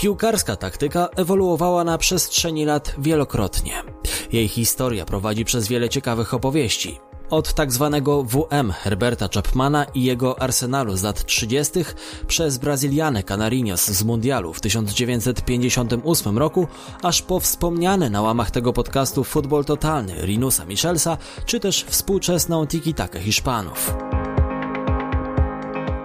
Piłkarska taktyka ewoluowała na przestrzeni lat wielokrotnie. Jej historia prowadzi przez wiele ciekawych opowieści. Od tak zwanego WM Herberta Chapmana i jego Arsenalu z lat 30. przez Brazylianę Canarinos z Mundialu w 1958 roku, aż po wspomniany na łamach tego podcastu futbol totalny Rinusa Michelsa, czy też współczesną tiki-takę Hiszpanów.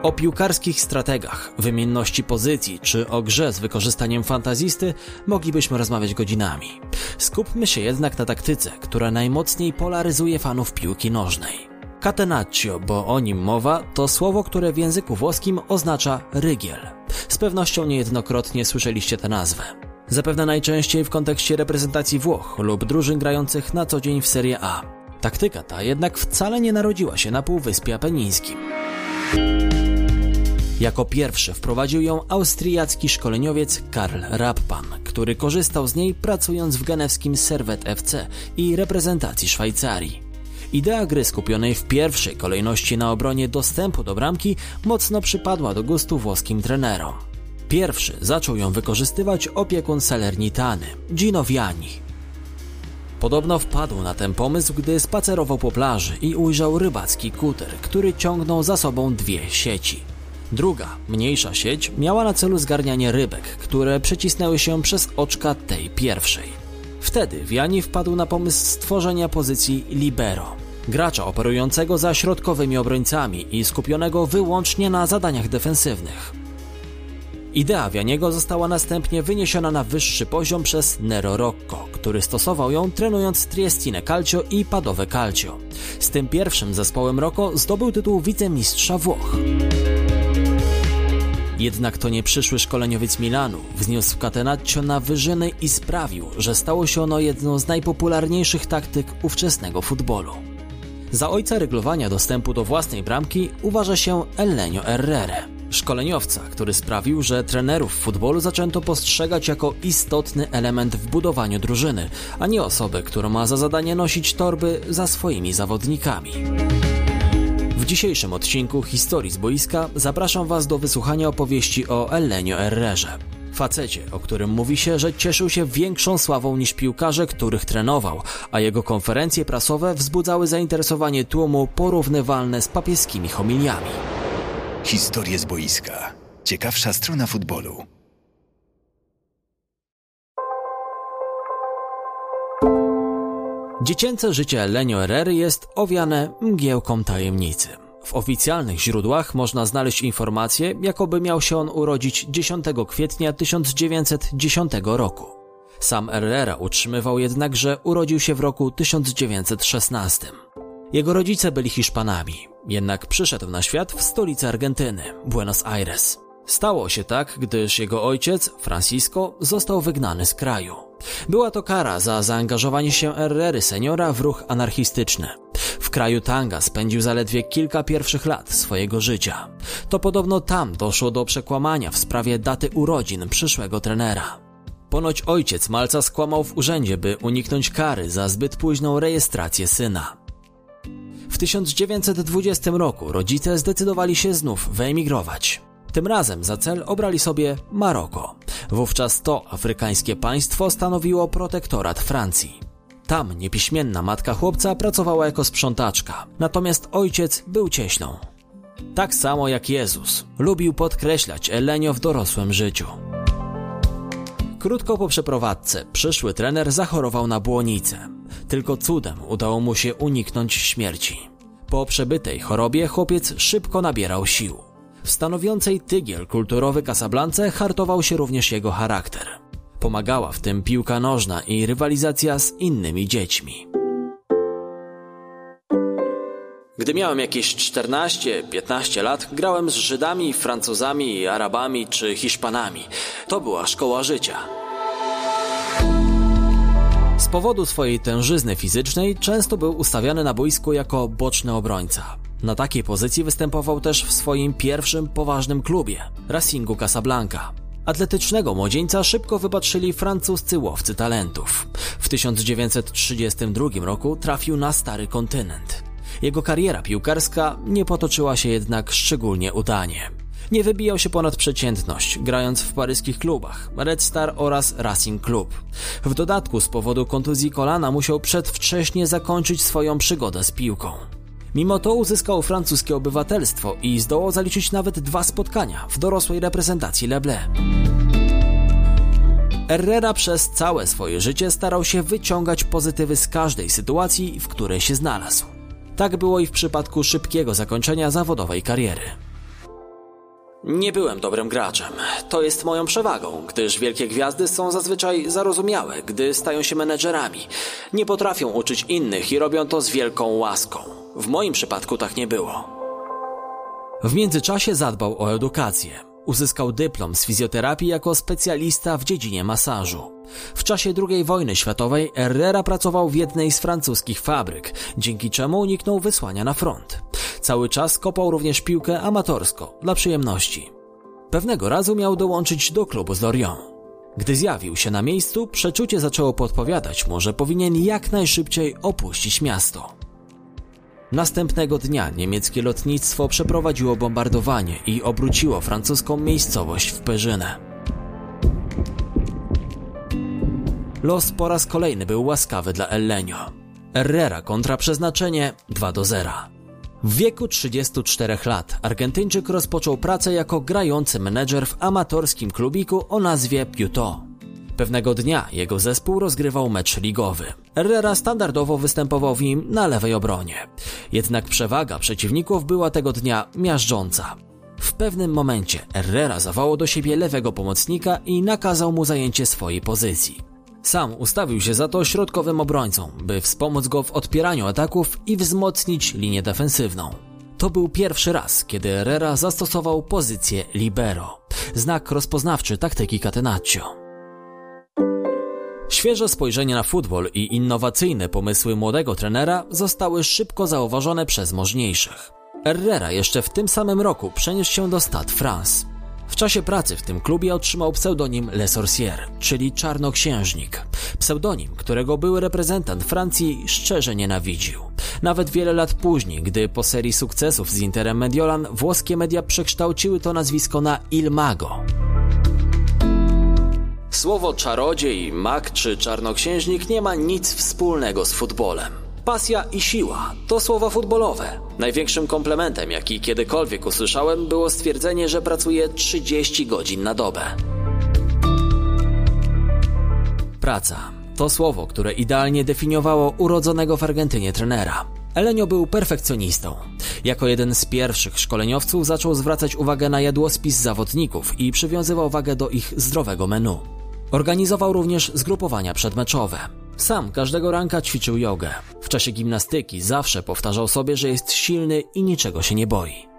O piłkarskich strategach, wymienności pozycji czy o grze z wykorzystaniem fantazisty moglibyśmy rozmawiać godzinami. Skupmy się jednak na taktyce, która najmocniej polaryzuje fanów piłki nożnej. Catenaccio, bo o nim mowa, to słowo, które w języku włoskim oznacza rygiel. Z pewnością niejednokrotnie słyszeliście tę nazwę. Zapewne najczęściej w kontekście reprezentacji Włoch lub drużyn grających na co dzień w Serie A. Taktyka ta jednak wcale nie narodziła się na Półwyspie Apenińskim. Jako pierwszy wprowadził ją austriacki szkoleniowiec Karl Rappan, który korzystał z niej pracując w genewskim Servet FC i reprezentacji Szwajcarii. Idea gry skupionej w pierwszej kolejności na obronie dostępu do bramki mocno przypadła do gustu włoskim trenerom. Pierwszy zaczął ją wykorzystywać opiekun Salernitany, Gino Viani. Podobno wpadł na ten pomysł, gdy spacerował po plaży i ujrzał rybacki kuter, który ciągnął za sobą dwie sieci – Druga, mniejsza sieć miała na celu zgarnianie rybek, które przecisnęły się przez oczka tej pierwszej. Wtedy Wiani wpadł na pomysł stworzenia pozycji libero, gracza operującego za środkowymi obrońcami i skupionego wyłącznie na zadaniach defensywnych. Idea Wianiego została następnie wyniesiona na wyższy poziom przez Nero Rocco, który stosował ją trenując Triestine Calcio i Padowe Calcio. Z tym pierwszym zespołem Rocco zdobył tytuł wicemistrza Włoch. Jednak to nie przyszły szkoleniowiec Milanu wzniósł Catenaccio na wyżyny i sprawił, że stało się ono jedną z najpopularniejszych taktyk ówczesnego futbolu. Za ojca ryglowania dostępu do własnej bramki uważa się Elenio Herrere, szkoleniowca, który sprawił, że trenerów w futbolu zaczęto postrzegać jako istotny element w budowaniu drużyny, a nie osobę, która ma za zadanie nosić torby za swoimi zawodnikami. W dzisiejszym odcinku Historii z boiska zapraszam Was do wysłuchania opowieści o Elenio Herrerze. Facecie, o którym mówi się, że cieszył się większą sławą niż piłkarze, których trenował, a jego konferencje prasowe wzbudzały zainteresowanie tłumu porównywalne z papieskimi homiliami. Historie z boiska. Ciekawsza strona futbolu. Dziecięce życie Elenio Herrery jest owiane mgiełką tajemnicy. W oficjalnych źródłach można znaleźć informację, jakoby miał się on urodzić 10 kwietnia 1910 roku. Sam Herrera utrzymywał jednak, że urodził się w roku 1916. Jego rodzice byli Hiszpanami, jednak przyszedł na świat w stolicy Argentyny, Buenos Aires. Stało się tak, gdyż jego ojciec, Francisco, został wygnany z kraju. Była to kara za zaangażowanie się Herrery seniora w ruch anarchistyczny. W kraju Tanga spędził zaledwie kilka pierwszych lat swojego życia. To podobno tam doszło do przekłamania w sprawie daty urodzin przyszłego trenera. Ponoć ojciec Malca skłamał w urzędzie, by uniknąć kary za zbyt późną rejestrację syna. W 1920 roku rodzice zdecydowali się znów wyemigrować. Tym razem za cel obrali sobie Maroko. Wówczas to afrykańskie państwo stanowiło protektorat Francji. Tam niepiśmienna matka chłopca pracowała jako sprzątaczka, natomiast ojciec był cieślą. Tak samo jak Jezus, lubił podkreślać Elenio w dorosłym życiu. Krótko po przeprowadzce przyszły trener zachorował na błonicę. Tylko cudem udało mu się uniknąć śmierci. Po przebytej chorobie chłopiec szybko nabierał sił. W stanowiącej tygiel kulturowy Casablance hartował się również jego charakter. Pomagała w tym piłka nożna i rywalizacja z innymi dziećmi. Gdy miałem jakieś 14-15 lat, grałem z Żydami, Francuzami, Arabami czy Hiszpanami. To była szkoła życia. Z powodu swojej tężyzny fizycznej często był ustawiany na boisku jako boczny obrońca. Na takiej pozycji występował też w swoim pierwszym poważnym klubie Racingu Casablanca. Atletycznego młodzieńca szybko wypatrzyli francuscy łowcy talentów. W 1932 roku trafił na stary kontynent. Jego kariera piłkarska nie potoczyła się jednak szczególnie udanie. Nie wybijał się ponad przeciętność, grając w paryskich klubach Red Star oraz Racing Club. W dodatku z powodu kontuzji kolana musiał przedwcześnie zakończyć swoją przygodę z piłką. Mimo to uzyskał francuskie obywatelstwo i zdołał zaliczyć nawet dwa spotkania w dorosłej reprezentacji Leble. Herrera przez całe swoje życie starał się wyciągać pozytywy z każdej sytuacji, w której się znalazł. Tak było i w przypadku szybkiego zakończenia zawodowej kariery. Nie byłem dobrym graczem. To jest moją przewagą, gdyż wielkie gwiazdy są zazwyczaj zarozumiałe, gdy stają się menedżerami. Nie potrafią uczyć innych i robią to z wielką łaską. W moim przypadku tak nie było. W międzyczasie zadbał o edukację. Uzyskał dyplom z fizjoterapii jako specjalista w dziedzinie masażu. W czasie II wojny światowej Herrera pracował w jednej z francuskich fabryk, dzięki czemu uniknął wysłania na front. Cały czas kopał również piłkę amatorsko, dla przyjemności. Pewnego razu miał dołączyć do klubu z Lorient. Gdy zjawił się na miejscu, przeczucie zaczęło podpowiadać mu, że powinien jak najszybciej opuścić miasto. Następnego dnia niemieckie lotnictwo przeprowadziło bombardowanie i obróciło francuską miejscowość w perzynę. Los po raz kolejny był łaskawy dla Ellenio. Herrera kontra przeznaczenie 2 do 0. W wieku 34 lat Argentyńczyk rozpoczął pracę jako grający menedżer w amatorskim klubiku o nazwie Piuto. Pewnego dnia jego zespół rozgrywał mecz ligowy. Herrera standardowo występował w nim na lewej obronie. Jednak przewaga przeciwników była tego dnia miażdżąca. W pewnym momencie Herrera zawołał do siebie lewego pomocnika i nakazał mu zajęcie swojej pozycji. Sam ustawił się za to środkowym obrońcą, by wspomóc go w odpieraniu ataków i wzmocnić linię defensywną. To był pierwszy raz, kiedy Herrera zastosował pozycję libero, znak rozpoznawczy taktyki Catenaccio. Świeże spojrzenie na futbol i innowacyjne pomysły młodego trenera zostały szybko zauważone przez możniejszych. Herrera jeszcze w tym samym roku przeniósł się do Stade France. W czasie pracy w tym klubie otrzymał pseudonim Le Sorcier, czyli Czarnoksiężnik. Pseudonim, którego były reprezentant Francji szczerze nienawidził. Nawet wiele lat później, gdy po serii sukcesów z Interem Mediolan włoskie media przekształciły to nazwisko na Il Mago. Słowo czarodziej, mag czy czarnoksiężnik nie ma nic wspólnego z futbolem. Pasja i siła to słowa futbolowe. Największym komplementem, jaki kiedykolwiek usłyszałem, było stwierdzenie, że pracuję 30 godzin na dobę. Praca to słowo, które idealnie definiowało urodzonego w Argentynie trenera. Elenio był perfekcjonistą. Jako jeden z pierwszych szkoleniowców zaczął zwracać uwagę na jadłospis zawodników i przywiązywał wagę do ich zdrowego menu. Organizował również zgrupowania przedmeczowe. Sam każdego ranka ćwiczył jogę. W czasie gimnastyki zawsze powtarzał sobie, że jest silny i niczego się nie boi.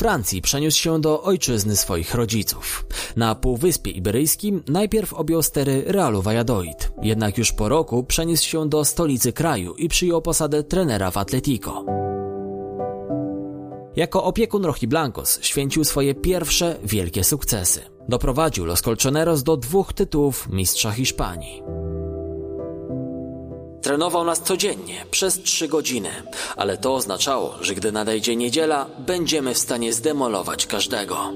Francji przeniósł się do ojczyzny swoich rodziców. Na Półwyspie Iberyjskim najpierw objął stery Realu Valladolid, jednak już po roku przeniósł się do stolicy kraju i przyjął posadę trenera w Atletico. Jako opiekun Blancos święcił swoje pierwsze wielkie sukcesy. Doprowadził Los Colchoneros do dwóch tytułów mistrza Hiszpanii. Trenował nas codziennie, przez trzy godziny, ale to oznaczało, że gdy nadejdzie niedziela, będziemy w stanie zdemolować każdego.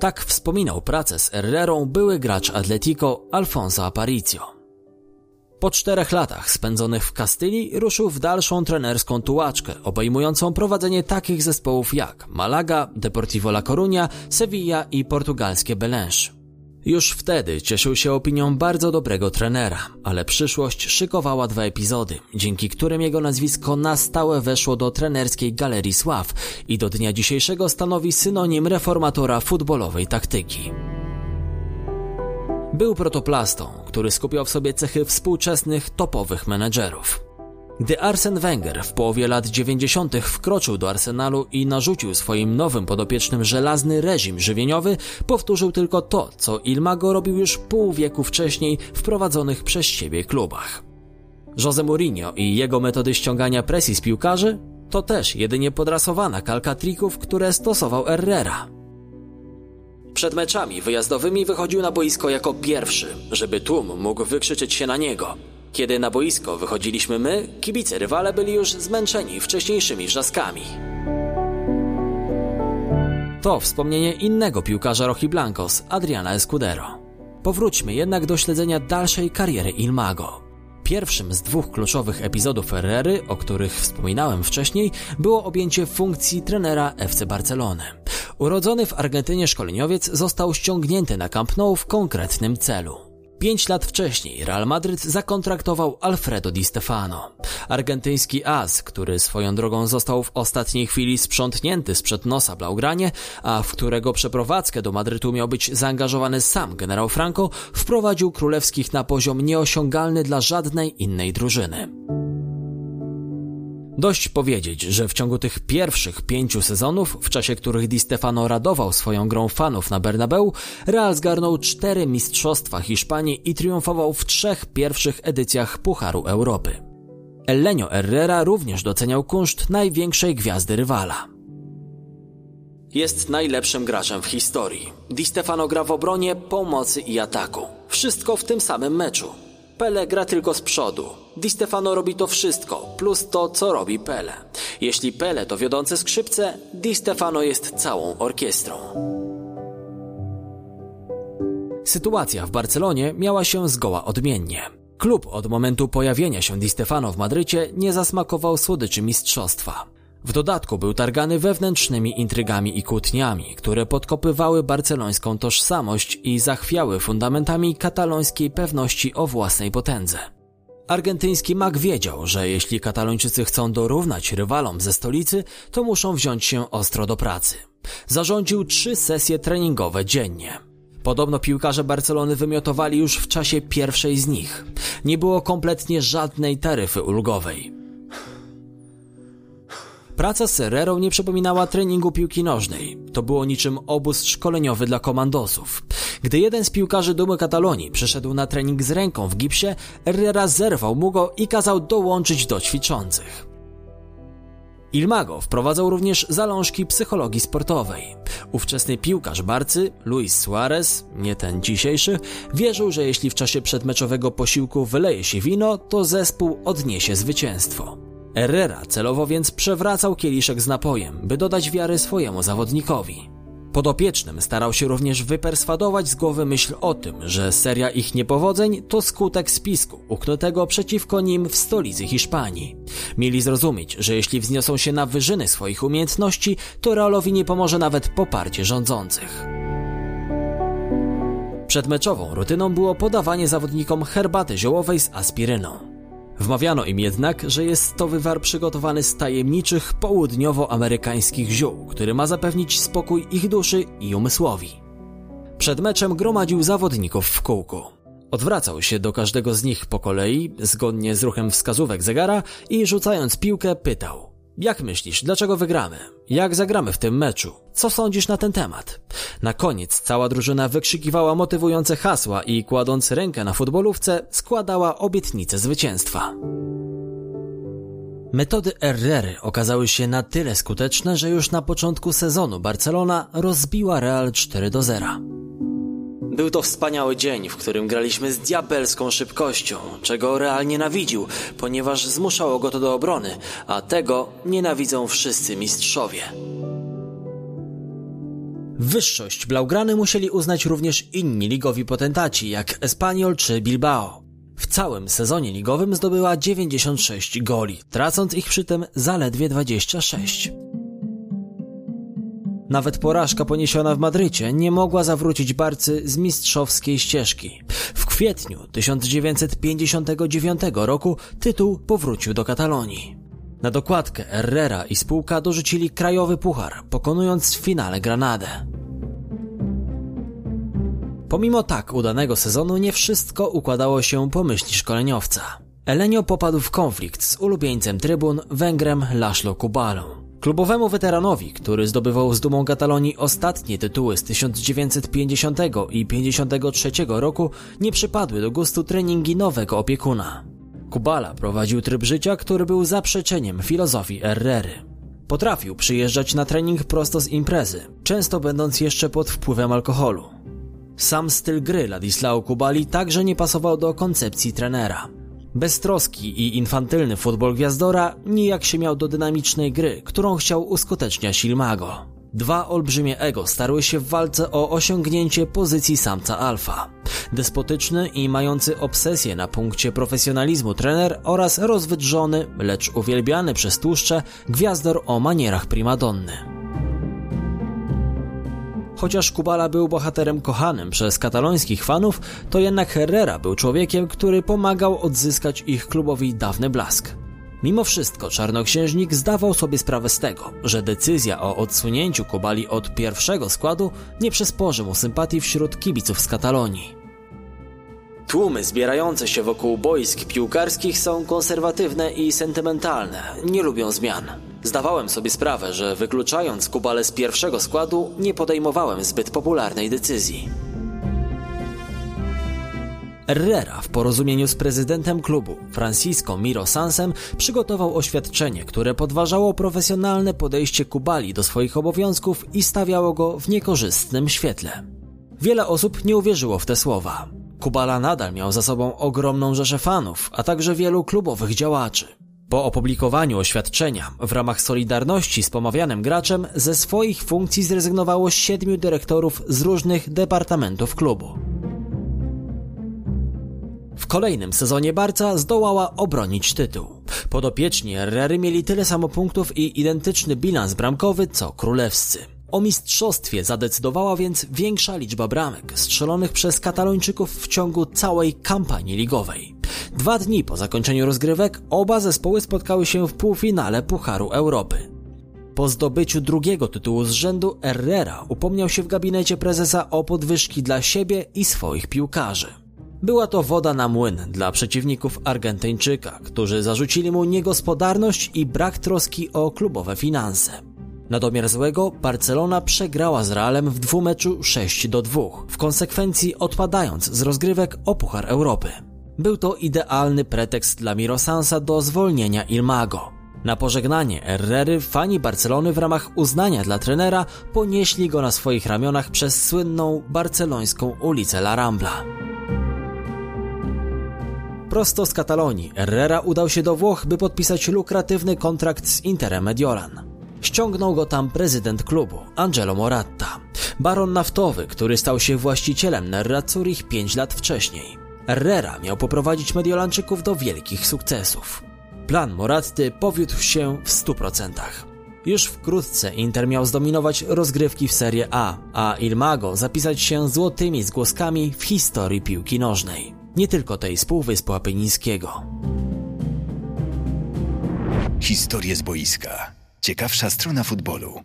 Tak wspominał pracę z Herrerą były gracz Atletico Alfonso Aparicio. Po czterech latach spędzonych w Kastylii ruszył w dalszą trenerską tułaczkę, obejmującą prowadzenie takich zespołów jak Malaga, Deportivo La Coruña, Sevilla i portugalskie Belenż. Już wtedy cieszył się opinią bardzo dobrego trenera, ale przyszłość szykowała dwa epizody, dzięki którym jego nazwisko na stałe weszło do trenerskiej galerii sław i do dnia dzisiejszego stanowi synonim reformatora futbolowej taktyki. Był protoplastą, który skupiał w sobie cechy współczesnych topowych menedżerów. Gdy Arsen Wenger w połowie lat 90. wkroczył do Arsenalu i narzucił swoim nowym podopiecznym żelazny reżim żywieniowy, powtórzył tylko to, co Ilmago robił już pół wieku wcześniej w prowadzonych przez siebie klubach. Jose Mourinho i jego metody ściągania presji z piłkarzy to też jedynie podrasowana kalka trików, które stosował Herrera. Przed meczami wyjazdowymi wychodził na boisko jako pierwszy, żeby tłum mógł wykrzyczeć się na niego. Kiedy na boisko wychodziliśmy my, kibice rywale byli już zmęczeni wcześniejszymi wrzaskami. To wspomnienie innego piłkarza Rochi Blancos, Adriana Escudero. Powróćmy jednak do śledzenia dalszej kariery Ilmago. Pierwszym z dwóch kluczowych epizodów Ferrery, o których wspominałem wcześniej, było objęcie funkcji trenera FC Barcelony. Urodzony w Argentynie szkoleniowiec został ściągnięty na Camp Nou w konkretnym celu. Pięć lat wcześniej Real Madryt zakontraktował Alfredo Di Stefano. Argentyński as, który swoją drogą został w ostatniej chwili sprzątnięty sprzed nosa Blaugranie, a w którego przeprowadzkę do Madrytu miał być zaangażowany sam generał Franco, wprowadził królewskich na poziom nieosiągalny dla żadnej innej drużyny. Dość powiedzieć, że w ciągu tych pierwszych pięciu sezonów, w czasie których Di Stefano radował swoją grą fanów na Bernabeu, Real zgarnął cztery mistrzostwa Hiszpanii i triumfował w trzech pierwszych edycjach Pucharu Europy. Elenio Herrera również doceniał kunszt największej gwiazdy rywala. Jest najlepszym graczem w historii. Di Stefano gra w obronie, pomocy i ataku. Wszystko w tym samym meczu. Pele gra tylko z przodu. Di Stefano robi to wszystko, plus to, co robi Pele. Jeśli Pele to wiodące skrzypce, Di Stefano jest całą orkiestrą. Sytuacja w Barcelonie miała się zgoła odmiennie. Klub od momentu pojawienia się Di Stefano w Madrycie nie zasmakował słodyczy mistrzostwa. W dodatku był targany wewnętrznymi intrygami i kłótniami, które podkopywały barcelońską tożsamość i zachwiały fundamentami katalońskiej pewności o własnej potędze. Argentyński mag wiedział, że jeśli katalończycy chcą dorównać rywalom ze stolicy, to muszą wziąć się ostro do pracy. Zarządził trzy sesje treningowe dziennie. Podobno piłkarze Barcelony wymiotowali już w czasie pierwszej z nich. Nie było kompletnie żadnej taryfy ulgowej. Praca z Herrerą nie przypominała treningu piłki nożnej. To było niczym obóz szkoleniowy dla komandosów. Gdy jeden z piłkarzy Dumy Katalonii przyszedł na trening z ręką w gipsie, Herrera zerwał mu go i kazał dołączyć do ćwiczących. Ilmago wprowadzał również zalążki psychologii sportowej. Ówczesny piłkarz Barcy, Luis Suarez, nie ten dzisiejszy, wierzył, że jeśli w czasie przedmeczowego posiłku wyleje się wino, to zespół odniesie zwycięstwo. Herrera celowo więc przewracał kieliszek z napojem, by dodać wiary swojemu zawodnikowi. Podopiecznym starał się również wyperswadować z głowy myśl o tym, że seria ich niepowodzeń to skutek spisku uknutego przeciwko nim w stolicy Hiszpanii. Mieli zrozumieć, że jeśli wzniosą się na wyżyny swoich umiejętności, to Realowi nie pomoże nawet poparcie rządzących. Przedmeczową rutyną było podawanie zawodnikom herbaty ziołowej z aspiryną. Wmawiano im jednak, że jest to wywar przygotowany z tajemniczych południowoamerykańskich ziół, który ma zapewnić spokój ich duszy i umysłowi. Przed meczem gromadził zawodników w kółku. Odwracał się do każdego z nich po kolei, zgodnie z ruchem wskazówek zegara i rzucając piłkę pytał: jak myślisz, dlaczego wygramy? Jak zagramy w tym meczu? Co sądzisz na ten temat? Na koniec cała drużyna wykrzykiwała motywujące hasła i kładąc rękę na futbolówce składała obietnicę zwycięstwa. Metody Herrery okazały się na tyle skuteczne, że już na początku sezonu Barcelona rozbiła Real 4 do 0. Był to wspaniały dzień, w którym graliśmy z diabelską szybkością, czego Real nienawidził, ponieważ zmuszało go to do obrony, a tego nienawidzą wszyscy mistrzowie. Wyższość Blaugrany musieli uznać również inni ligowi potentaci, jak Espanyol czy Bilbao. W całym sezonie ligowym zdobyła 96 goli, tracąc ich przy tym zaledwie 26. Nawet porażka poniesiona w Madrycie nie mogła zawrócić Barcy z mistrzowskiej ścieżki. W kwietniu 1959 roku tytuł powrócił do Katalonii. Na dokładkę Herrera i spółka dorzucili krajowy puchar, pokonując w finale Granadę. Pomimo tak udanego sezonu nie wszystko układało się po myśli szkoleniowca. Elenio popadł w konflikt z ulubieńcem trybun Węgrem Laszlo Kubalą. Klubowemu weteranowi, który zdobywał z dumą Katalonii ostatnie tytuły z 1950 i 53 roku, nie przypadły do gustu treningi nowego opiekuna. Kubala prowadził tryb życia, który był zaprzeczeniem filozofii Herrery. Potrafił przyjeżdżać na trening prosto z imprezy, często będąc jeszcze pod wpływem alkoholu. Sam styl gry Ladislao Kubali także nie pasował do koncepcji trenera. Beztroski i infantylny futbol gwiazdora nijak się miał do dynamicznej gry, którą chciał uskuteczniać Ilmago. Dwa olbrzymie ego starły się w walce o osiągnięcie pozycji samca alfa. Despotyczny i mający obsesję na punkcie profesjonalizmu trener oraz rozwydrzony, lecz uwielbiany przez tłuszcze gwiazdor o manierach primadonny. Chociaż Kubala był bohaterem kochanym przez katalońskich fanów, to jednak Herrera był człowiekiem, który pomagał odzyskać ich klubowi dawny blask. Mimo wszystko czarnoksiężnik zdawał sobie sprawę z tego, że decyzja o odsunięciu Kubali od pierwszego składu nie przysporzy mu sympatii wśród kibiców z Katalonii. Tłumy zbierające się wokół boisk piłkarskich są konserwatywne i sentymentalne, nie lubią zmian. Zdawałem sobie sprawę, że wykluczając Kubale z pierwszego składu, nie podejmowałem zbyt popularnej decyzji. Herrera w porozumieniu z prezydentem klubu, Francisco Miro Sansem, przygotował oświadczenie, które podważało profesjonalne podejście Kubali do swoich obowiązków i stawiało go w niekorzystnym świetle. Wiele osób nie uwierzyło w te słowa. Kubala nadal miał za sobą ogromną rzeszę fanów, a także wielu klubowych działaczy. Po opublikowaniu oświadczenia w ramach Solidarności z pomawianym graczem ze swoich funkcji zrezygnowało siedmiu dyrektorów z różnych departamentów klubu. W kolejnym sezonie Barca zdołała obronić tytuł. Podopieczni Herrery mieli tyle samo punktów i identyczny bilans bramkowy co królewscy. O mistrzostwie zadecydowała więc większa liczba bramek strzelonych przez Katalończyków w ciągu całej kampanii ligowej. Dwa dni po zakończeniu rozgrywek oba zespoły spotkały się w półfinale Pucharu Europy. Po zdobyciu drugiego tytułu z rzędu Herrera upomniał się w gabinecie prezesa o podwyżki dla siebie i swoich piłkarzy. Była to woda na młyn dla przeciwników Argentyńczyka, którzy zarzucili mu niegospodarność i brak troski o klubowe finanse. Na domiar złego Barcelona przegrała z Realem w dwumeczu 6 do 2, w konsekwencji odpadając z rozgrywek o Puchar Europy. Był to idealny pretekst dla Mirosansa do zwolnienia Ilmago. Na pożegnanie Herrery fani Barcelony w ramach uznania dla trenera ponieśli go na swoich ramionach przez słynną barcelońską ulicę La Rambla. Prosto z Katalonii Herrera udał się do Włoch, by podpisać lukratywny kontrakt z Interem Mediolan. Ściągnął go tam prezydent klubu, Angelo Moratta, baron naftowy, który stał się właścicielem Nerrazzurich 5 lat wcześniej. Herrera miał poprowadzić Mediolanczyków do wielkich sukcesów. Plan Moratty powiódł się w 100%. Już wkrótce Inter miał zdominować rozgrywki w Serie A, a Il Mago zapisać się złotymi zgłoskami w historii piłki nożnej. Nie tylko tej z Półwyspu Apenińskiego. Historie z boiska. Ciekawsza strona futbolu.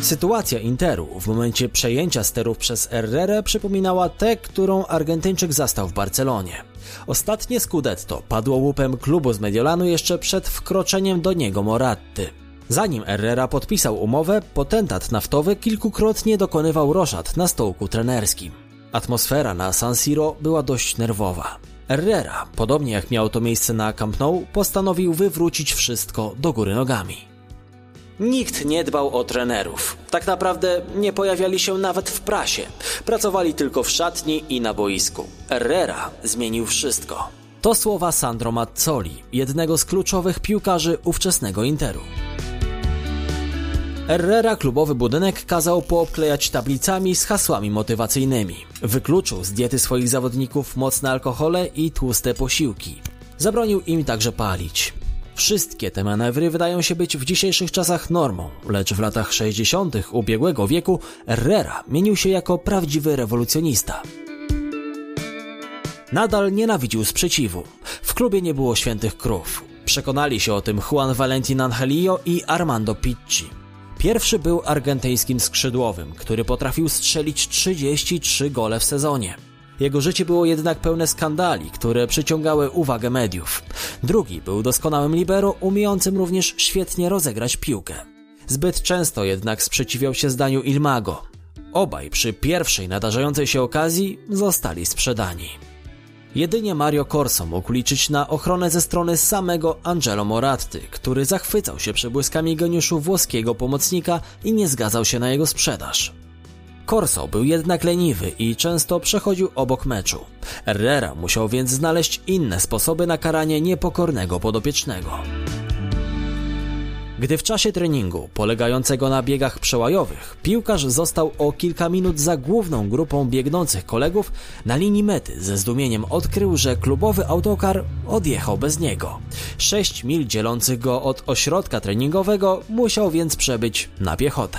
Sytuacja Interu w momencie przejęcia sterów przez Herrera przypominała tę, którą Argentyńczyk zastał w Barcelonie. Ostatnie Scudetto padło łupem klubu z Mediolanu jeszcze przed wkroczeniem do niego Moratty. Zanim Herrera podpisał umowę, potentat naftowy kilkukrotnie dokonywał roszad na stołku trenerskim. Atmosfera na San Siro była dość nerwowa. Herrera, podobnie jak miało to miejsce na Camp Nou, postanowił wywrócić wszystko do góry nogami. Nikt nie dbał o trenerów. Tak naprawdę nie pojawiali się nawet w prasie. Pracowali tylko w szatni i na boisku. Herrera zmienił wszystko. To słowa Sandro Mazzoli, jednego z kluczowych piłkarzy ówczesnego Interu. Herrera klubowy budynek kazał poobklejać tablicami z hasłami motywacyjnymi. Wykluczył z diety swoich zawodników mocne alkohole i tłuste posiłki. Zabronił im także palić. Wszystkie te manewry wydają się być w dzisiejszych czasach normą, lecz w latach 60. ubiegłego wieku Herrera mienił się jako prawdziwy rewolucjonista. Nadal nienawidził sprzeciwu. W klubie nie było świętych krów. Przekonali się o tym Juan Valentin Angelillo i Armando Picci. Pierwszy był argentyńskim skrzydłowym, który potrafił strzelić 33 gole w sezonie. Jego życie było jednak pełne skandali, które przyciągały uwagę mediów. Drugi był doskonałym libero, umiejącym również świetnie rozegrać piłkę. Zbyt często jednak sprzeciwiał się zdaniu Ilmago. Obaj przy pierwszej nadarzającej się okazji zostali sprzedani. Jedynie Mario Corso mógł liczyć na ochronę ze strony samego Angelo Moratti, który zachwycał się przebłyskami geniuszu włoskiego pomocnika i nie zgadzał się na jego sprzedaż. Corso był jednak leniwy i często przechodził obok meczu. Herrera musiał więc znaleźć inne sposoby na karanie niepokornego podopiecznego. Gdy w czasie treningu, polegającego na biegach przełajowych, piłkarz został o kilka minut za główną grupą biegnących kolegów, na linii mety ze zdumieniem odkrył, że klubowy autokar odjechał bez niego. Sześć mil dzielących go od ośrodka treningowego musiał więc przebyć na piechotę.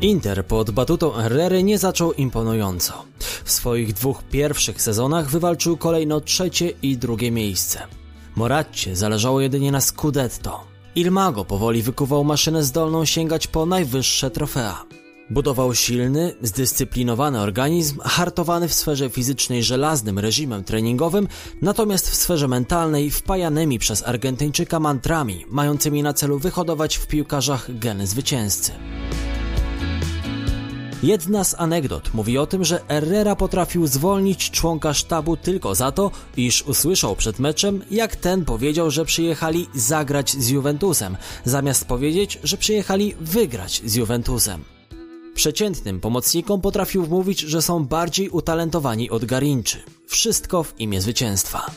Inter pod batutą Herrery nie zaczął imponująco. W swoich dwóch pierwszych sezonach wywalczył kolejno trzecie i drugie miejsce. Moratcie zależało jedynie na Scudetto. Ilmago powoli wykuwał maszynę zdolną sięgać po najwyższe trofea. Budował silny, zdyscyplinowany organizm, hartowany w sferze fizycznej żelaznym reżimem treningowym, natomiast w sferze mentalnej wpajanymi przez Argentyńczyka mantrami, mającymi na celu wyhodować w piłkarzach geny zwycięzcy. Jedna z anegdot mówi o tym, że Herrera potrafił zwolnić członka sztabu tylko za to, iż usłyszał przed meczem, jak ten powiedział, że przyjechali zagrać z Juventusem, zamiast powiedzieć, że przyjechali wygrać z Juventusem. Przeciętnym pomocnikom potrafił wmówić, że są bardziej utalentowani od Garinczy. Wszystko w imię zwycięstwa.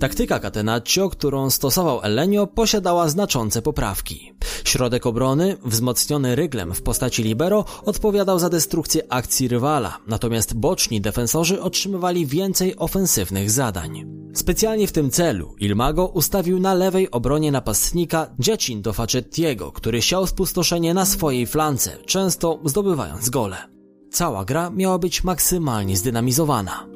Taktyka Catenaccio, którą stosował Elenio, posiadała znaczące poprawki. Środek obrony, wzmocniony ryglem w postaci libero, odpowiadał za destrukcję akcji rywala, natomiast boczni defensorzy otrzymywali więcej ofensywnych zadań. Specjalnie w tym celu Ilmago ustawił na lewej obronie napastnika Giacinto Facettiego, który siał spustoszenie na swojej flance, często zdobywając gole. Cała gra miała być maksymalnie zdynamizowana.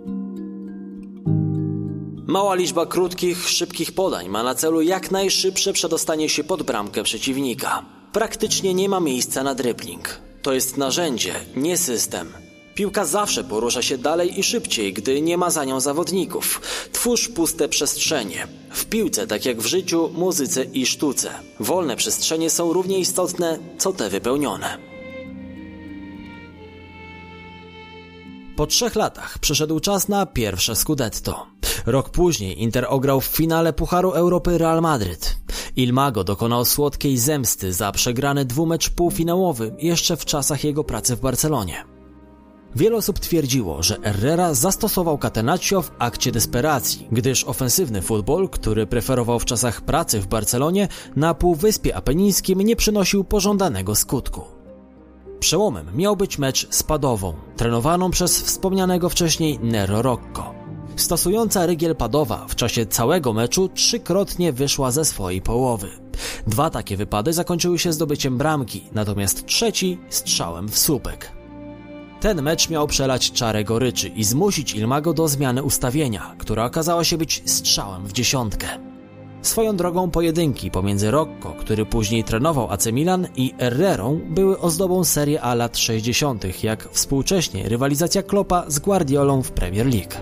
Mała liczba krótkich, szybkich podań ma na celu jak najszybsze przedostanie się pod bramkę przeciwnika. Praktycznie nie ma miejsca na dribbling. To jest narzędzie, nie system. Piłka zawsze porusza się dalej i szybciej, gdy nie ma za nią zawodników. Twórz puste przestrzenie. W piłce, tak jak w życiu, muzyce i sztuce. Wolne przestrzenie są równie istotne, co te wypełnione. Po trzech latach przyszedł czas na pierwsze Scudetto. Rok później Inter ograł w finale Pucharu Europy Real Madryt. Ilmago dokonał słodkiej zemsty za przegrany dwumecz półfinałowy jeszcze w czasach jego pracy w Barcelonie. Wiele osób twierdziło, że Herrera zastosował Catenaccio w akcie desperacji, gdyż ofensywny futbol, który preferował w czasach pracy w Barcelonie, na Półwyspie Apenińskim nie przynosił pożądanego skutku. Przełomem miał być mecz z Padową, trenowaną przez wspomnianego wcześniej Nero Rocco. Stosująca rygiel padowa w czasie całego meczu trzykrotnie wyszła ze swojej połowy. Dwa takie wypady zakończyły się zdobyciem bramki, natomiast trzeci strzałem w słupek. Ten mecz miał przelać czarę goryczy i zmusić Ilmago do zmiany ustawienia, która okazała się być strzałem w dziesiątkę. Swoją drogą pojedynki pomiędzy Rocco, który później trenował AC Milan i Herrerą były ozdobą Serie A lat 60., jak współcześnie rywalizacja Klopa z Guardiolą w Premier League.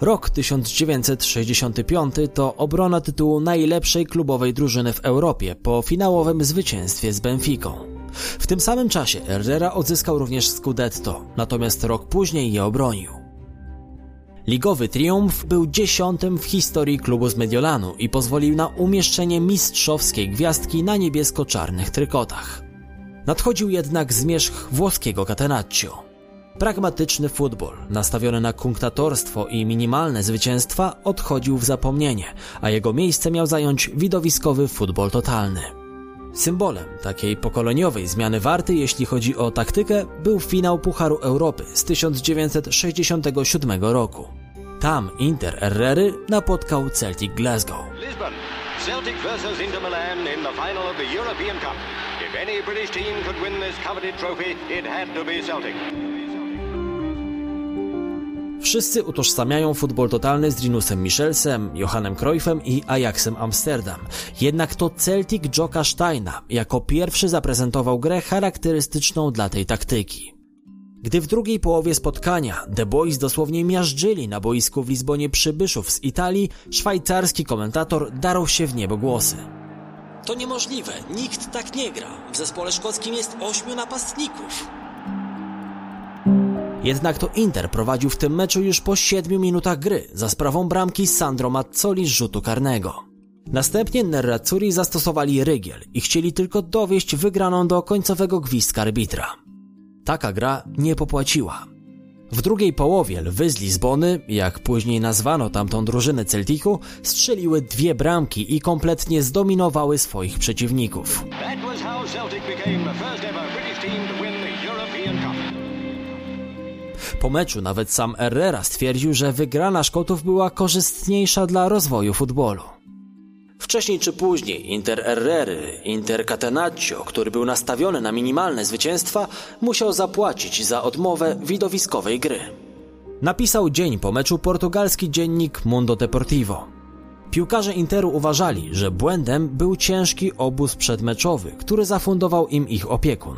Rok 1965 to obrona tytułu najlepszej klubowej drużyny w Europie po finałowym zwycięstwie z Benficą. W tym samym czasie Herrera odzyskał również Scudetto, natomiast rok później je obronił. Ligowy triumf był dziesiątym w historii klubu z Mediolanu i pozwolił na umieszczenie mistrzowskiej gwiazdki na niebiesko-czarnych trykotach. Nadchodził jednak zmierzch włoskiego Catenaccio. Pragmatyczny futbol, nastawiony na kunktatorstwo i minimalne zwycięstwa, odchodził w zapomnienie, a jego miejsce miał zająć widowiskowy futbol totalny. Symbolem takiej pokoleniowej zmiany warty, jeśli chodzi o taktykę, był finał Pucharu Europy z 1967 roku. Tam Inter Herrery napotkał Celtic Glasgow. Lisbon. Celtic versus Inter Milan in the final of the European Cup. If any British team could win this coveted trophy, it had to be Celtic. Wszyscy utożsamiają futbol totalny z Rinusem Michelsem, Johannem Cruyffem i Ajaxem Amsterdam. Jednak to Celtic Joka Steina jako pierwszy zaprezentował grę charakterystyczną dla tej taktyki. Gdy w drugiej połowie spotkania The Boys dosłownie miażdżyli na boisku w Lizbonie przybyszów z Italii, szwajcarski komentator darł się w niebo głosy. To niemożliwe, nikt tak nie gra. W zespole szkockim jest ośmiu napastników. Jednak to Inter prowadził w tym meczu już po 7 minutach gry za sprawą bramki Sandro Mazzoli z rzutu karnego. Następnie Nerazzurri zastosowali rygiel i chcieli tylko dowieść wygraną do końcowego gwizdka arbitra. Taka gra nie popłaciła. W drugiej połowie lwy z Lizbony, jak później nazwano tamtą drużynę Celticu, strzeliły dwie bramki i kompletnie zdominowały swoich przeciwników. Po meczu nawet sam Herrera stwierdził, że wygrana Szkotów była korzystniejsza dla rozwoju futbolu. Wcześniej czy później Inter Herrery, Inter Catenaccio, który był nastawiony na minimalne zwycięstwa, musiał zapłacić za odmowę widowiskowej gry. Napisał dzień po meczu portugalski dziennik Mundo Deportivo. Piłkarze Interu uważali, że błędem był ciężki obóz przedmeczowy, który zafundował im ich opiekun.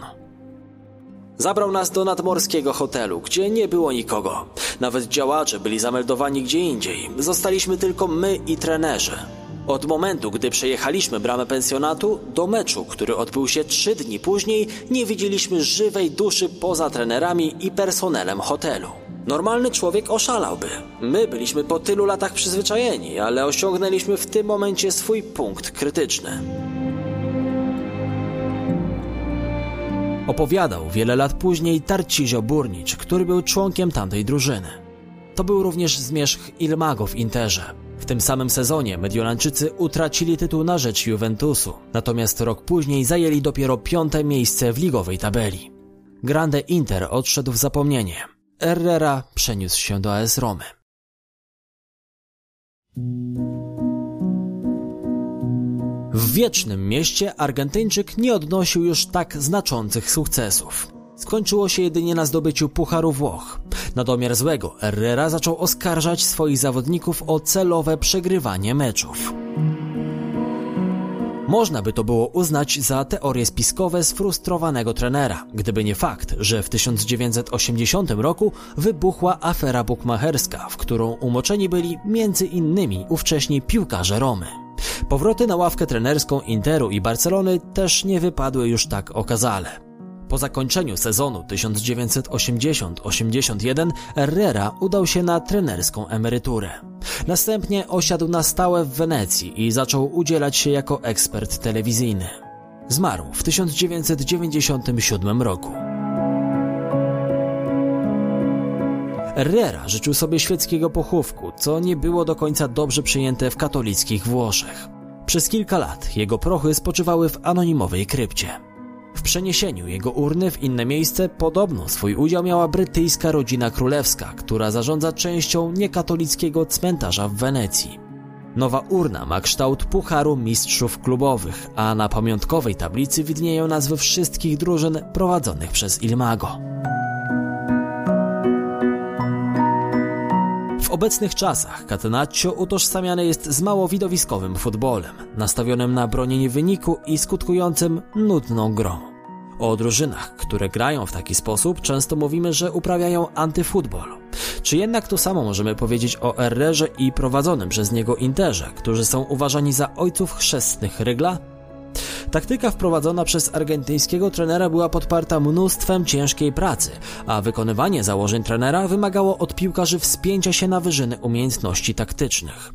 Zabrał nas do nadmorskiego hotelu, gdzie nie było nikogo. Nawet działacze byli zameldowani gdzie indziej. Zostaliśmy tylko my i trenerzy. Od momentu, gdy przejechaliśmy bramę pensjonatu, do meczu, który odbył się trzy dni później, nie widzieliśmy żywej duszy poza trenerami i personelem hotelu. Normalny człowiek oszalałby. My byliśmy po tylu latach przyzwyczajeni, ale osiągnęliśmy w tym momencie swój punkt krytyczny. Opowiadał wiele lat później Tarcizio Burnicz, który był członkiem tamtej drużyny. To był również zmierzch Ilmago w Interze. W tym samym sezonie Mediolanczycy utracili tytuł na rzecz Juventusu, natomiast rok później zajęli dopiero piąte miejsce w ligowej tabeli. Grande Inter odszedł w zapomnienie. Herrera przeniósł się do AS Romy. W wiecznym mieście Argentyńczyk nie odnosił już tak znaczących sukcesów. Skończyło się jedynie na zdobyciu Pucharu Włoch. Na domiar złego Herrera zaczął oskarżać swoich zawodników o celowe przegrywanie meczów. Można by to było uznać za teorie spiskowe sfrustrowanego trenera, gdyby nie fakt, że w 1980 roku wybuchła afera bukmacherska, w którą umoczeni byli między innymi ówcześni piłkarze Romy. Powroty na ławkę trenerską Interu i Barcelony też nie wypadły już tak okazale. Po zakończeniu sezonu 1980-81 Herrera udał się na trenerską emeryturę. Następnie osiadł na stałe w Wenecji i zaczął udzielać się jako ekspert telewizyjny. Zmarł w 1997 roku. Herrera życzył sobie świeckiego pochówku, co nie było do końca dobrze przyjęte w katolickich Włoszech. Przez kilka lat jego prochy spoczywały w anonimowej krypcie. W przeniesieniu jego urny w inne miejsce podobno swój udział miała brytyjska rodzina królewska, która zarządza częścią niekatolickiego cmentarza w Wenecji. Nowa urna ma kształt pucharu mistrzów klubowych, a na pamiątkowej tablicy widnieją nazwy wszystkich drużyn prowadzonych przez Ilmago. Obecnych czasach Catenaccio utożsamiany jest z mało widowiskowym futbolem, nastawionym na bronienie wyniku i skutkującym nudną grą. O drużynach, które grają w taki sposób, często mówimy, że uprawiają antyfutbol. Czy jednak to samo możemy powiedzieć o Errerze i prowadzonym przez niego Interze, którzy są uważani za ojców chrzestnych rygla? Taktyka wprowadzona przez argentyńskiego trenera była podparta mnóstwem ciężkiej pracy, a wykonywanie założeń trenera wymagało od piłkarzy wspięcia się na wyżyny umiejętności taktycznych.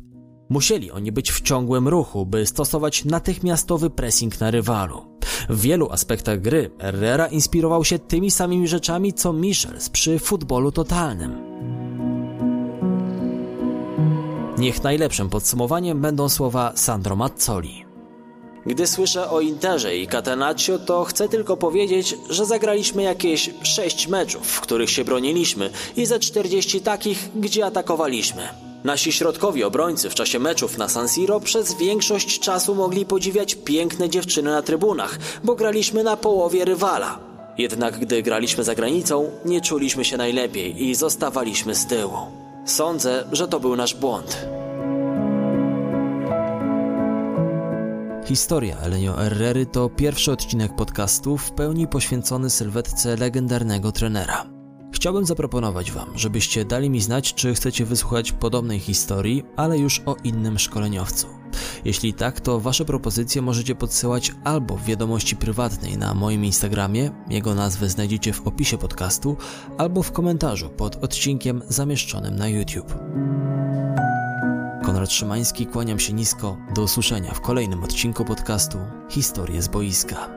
Musieli oni być w ciągłym ruchu, by stosować natychmiastowy pressing na rywalu. W wielu aspektach gry Herrera inspirował się tymi samymi rzeczami co Michels przy futbolu totalnym. Niech najlepszym podsumowaniem będą słowa Sandro Mazzoli. Gdy słyszę o Interze i Catenaccio, to chcę tylko powiedzieć, że zagraliśmy jakieś 6 meczów, w których się broniliśmy i ze 40 takich, gdzie atakowaliśmy. Nasi środkowi obrońcy w czasie meczów na San Siro przez większość czasu mogli podziwiać piękne dziewczyny na trybunach, bo graliśmy na połowie rywala. Jednak gdy graliśmy za granicą, nie czuliśmy się najlepiej i zostawaliśmy z tyłu. Sądzę, że to był nasz błąd. Historia Elenio Herrery to pierwszy odcinek podcastu w pełni poświęcony sylwetce legendarnego trenera. Chciałbym zaproponować Wam, żebyście dali mi znać, czy chcecie wysłuchać podobnej historii, ale już o innym szkoleniowcu. Jeśli tak, to Wasze propozycje możecie podsyłać albo w wiadomości prywatnej na moim Instagramie, jego nazwę znajdziecie w opisie podcastu, albo w komentarzu pod odcinkiem zamieszczonym na YouTube. Konrad Szymański, kłaniam się nisko. Do usłyszenia w kolejnym odcinku podcastu Historie z boiska.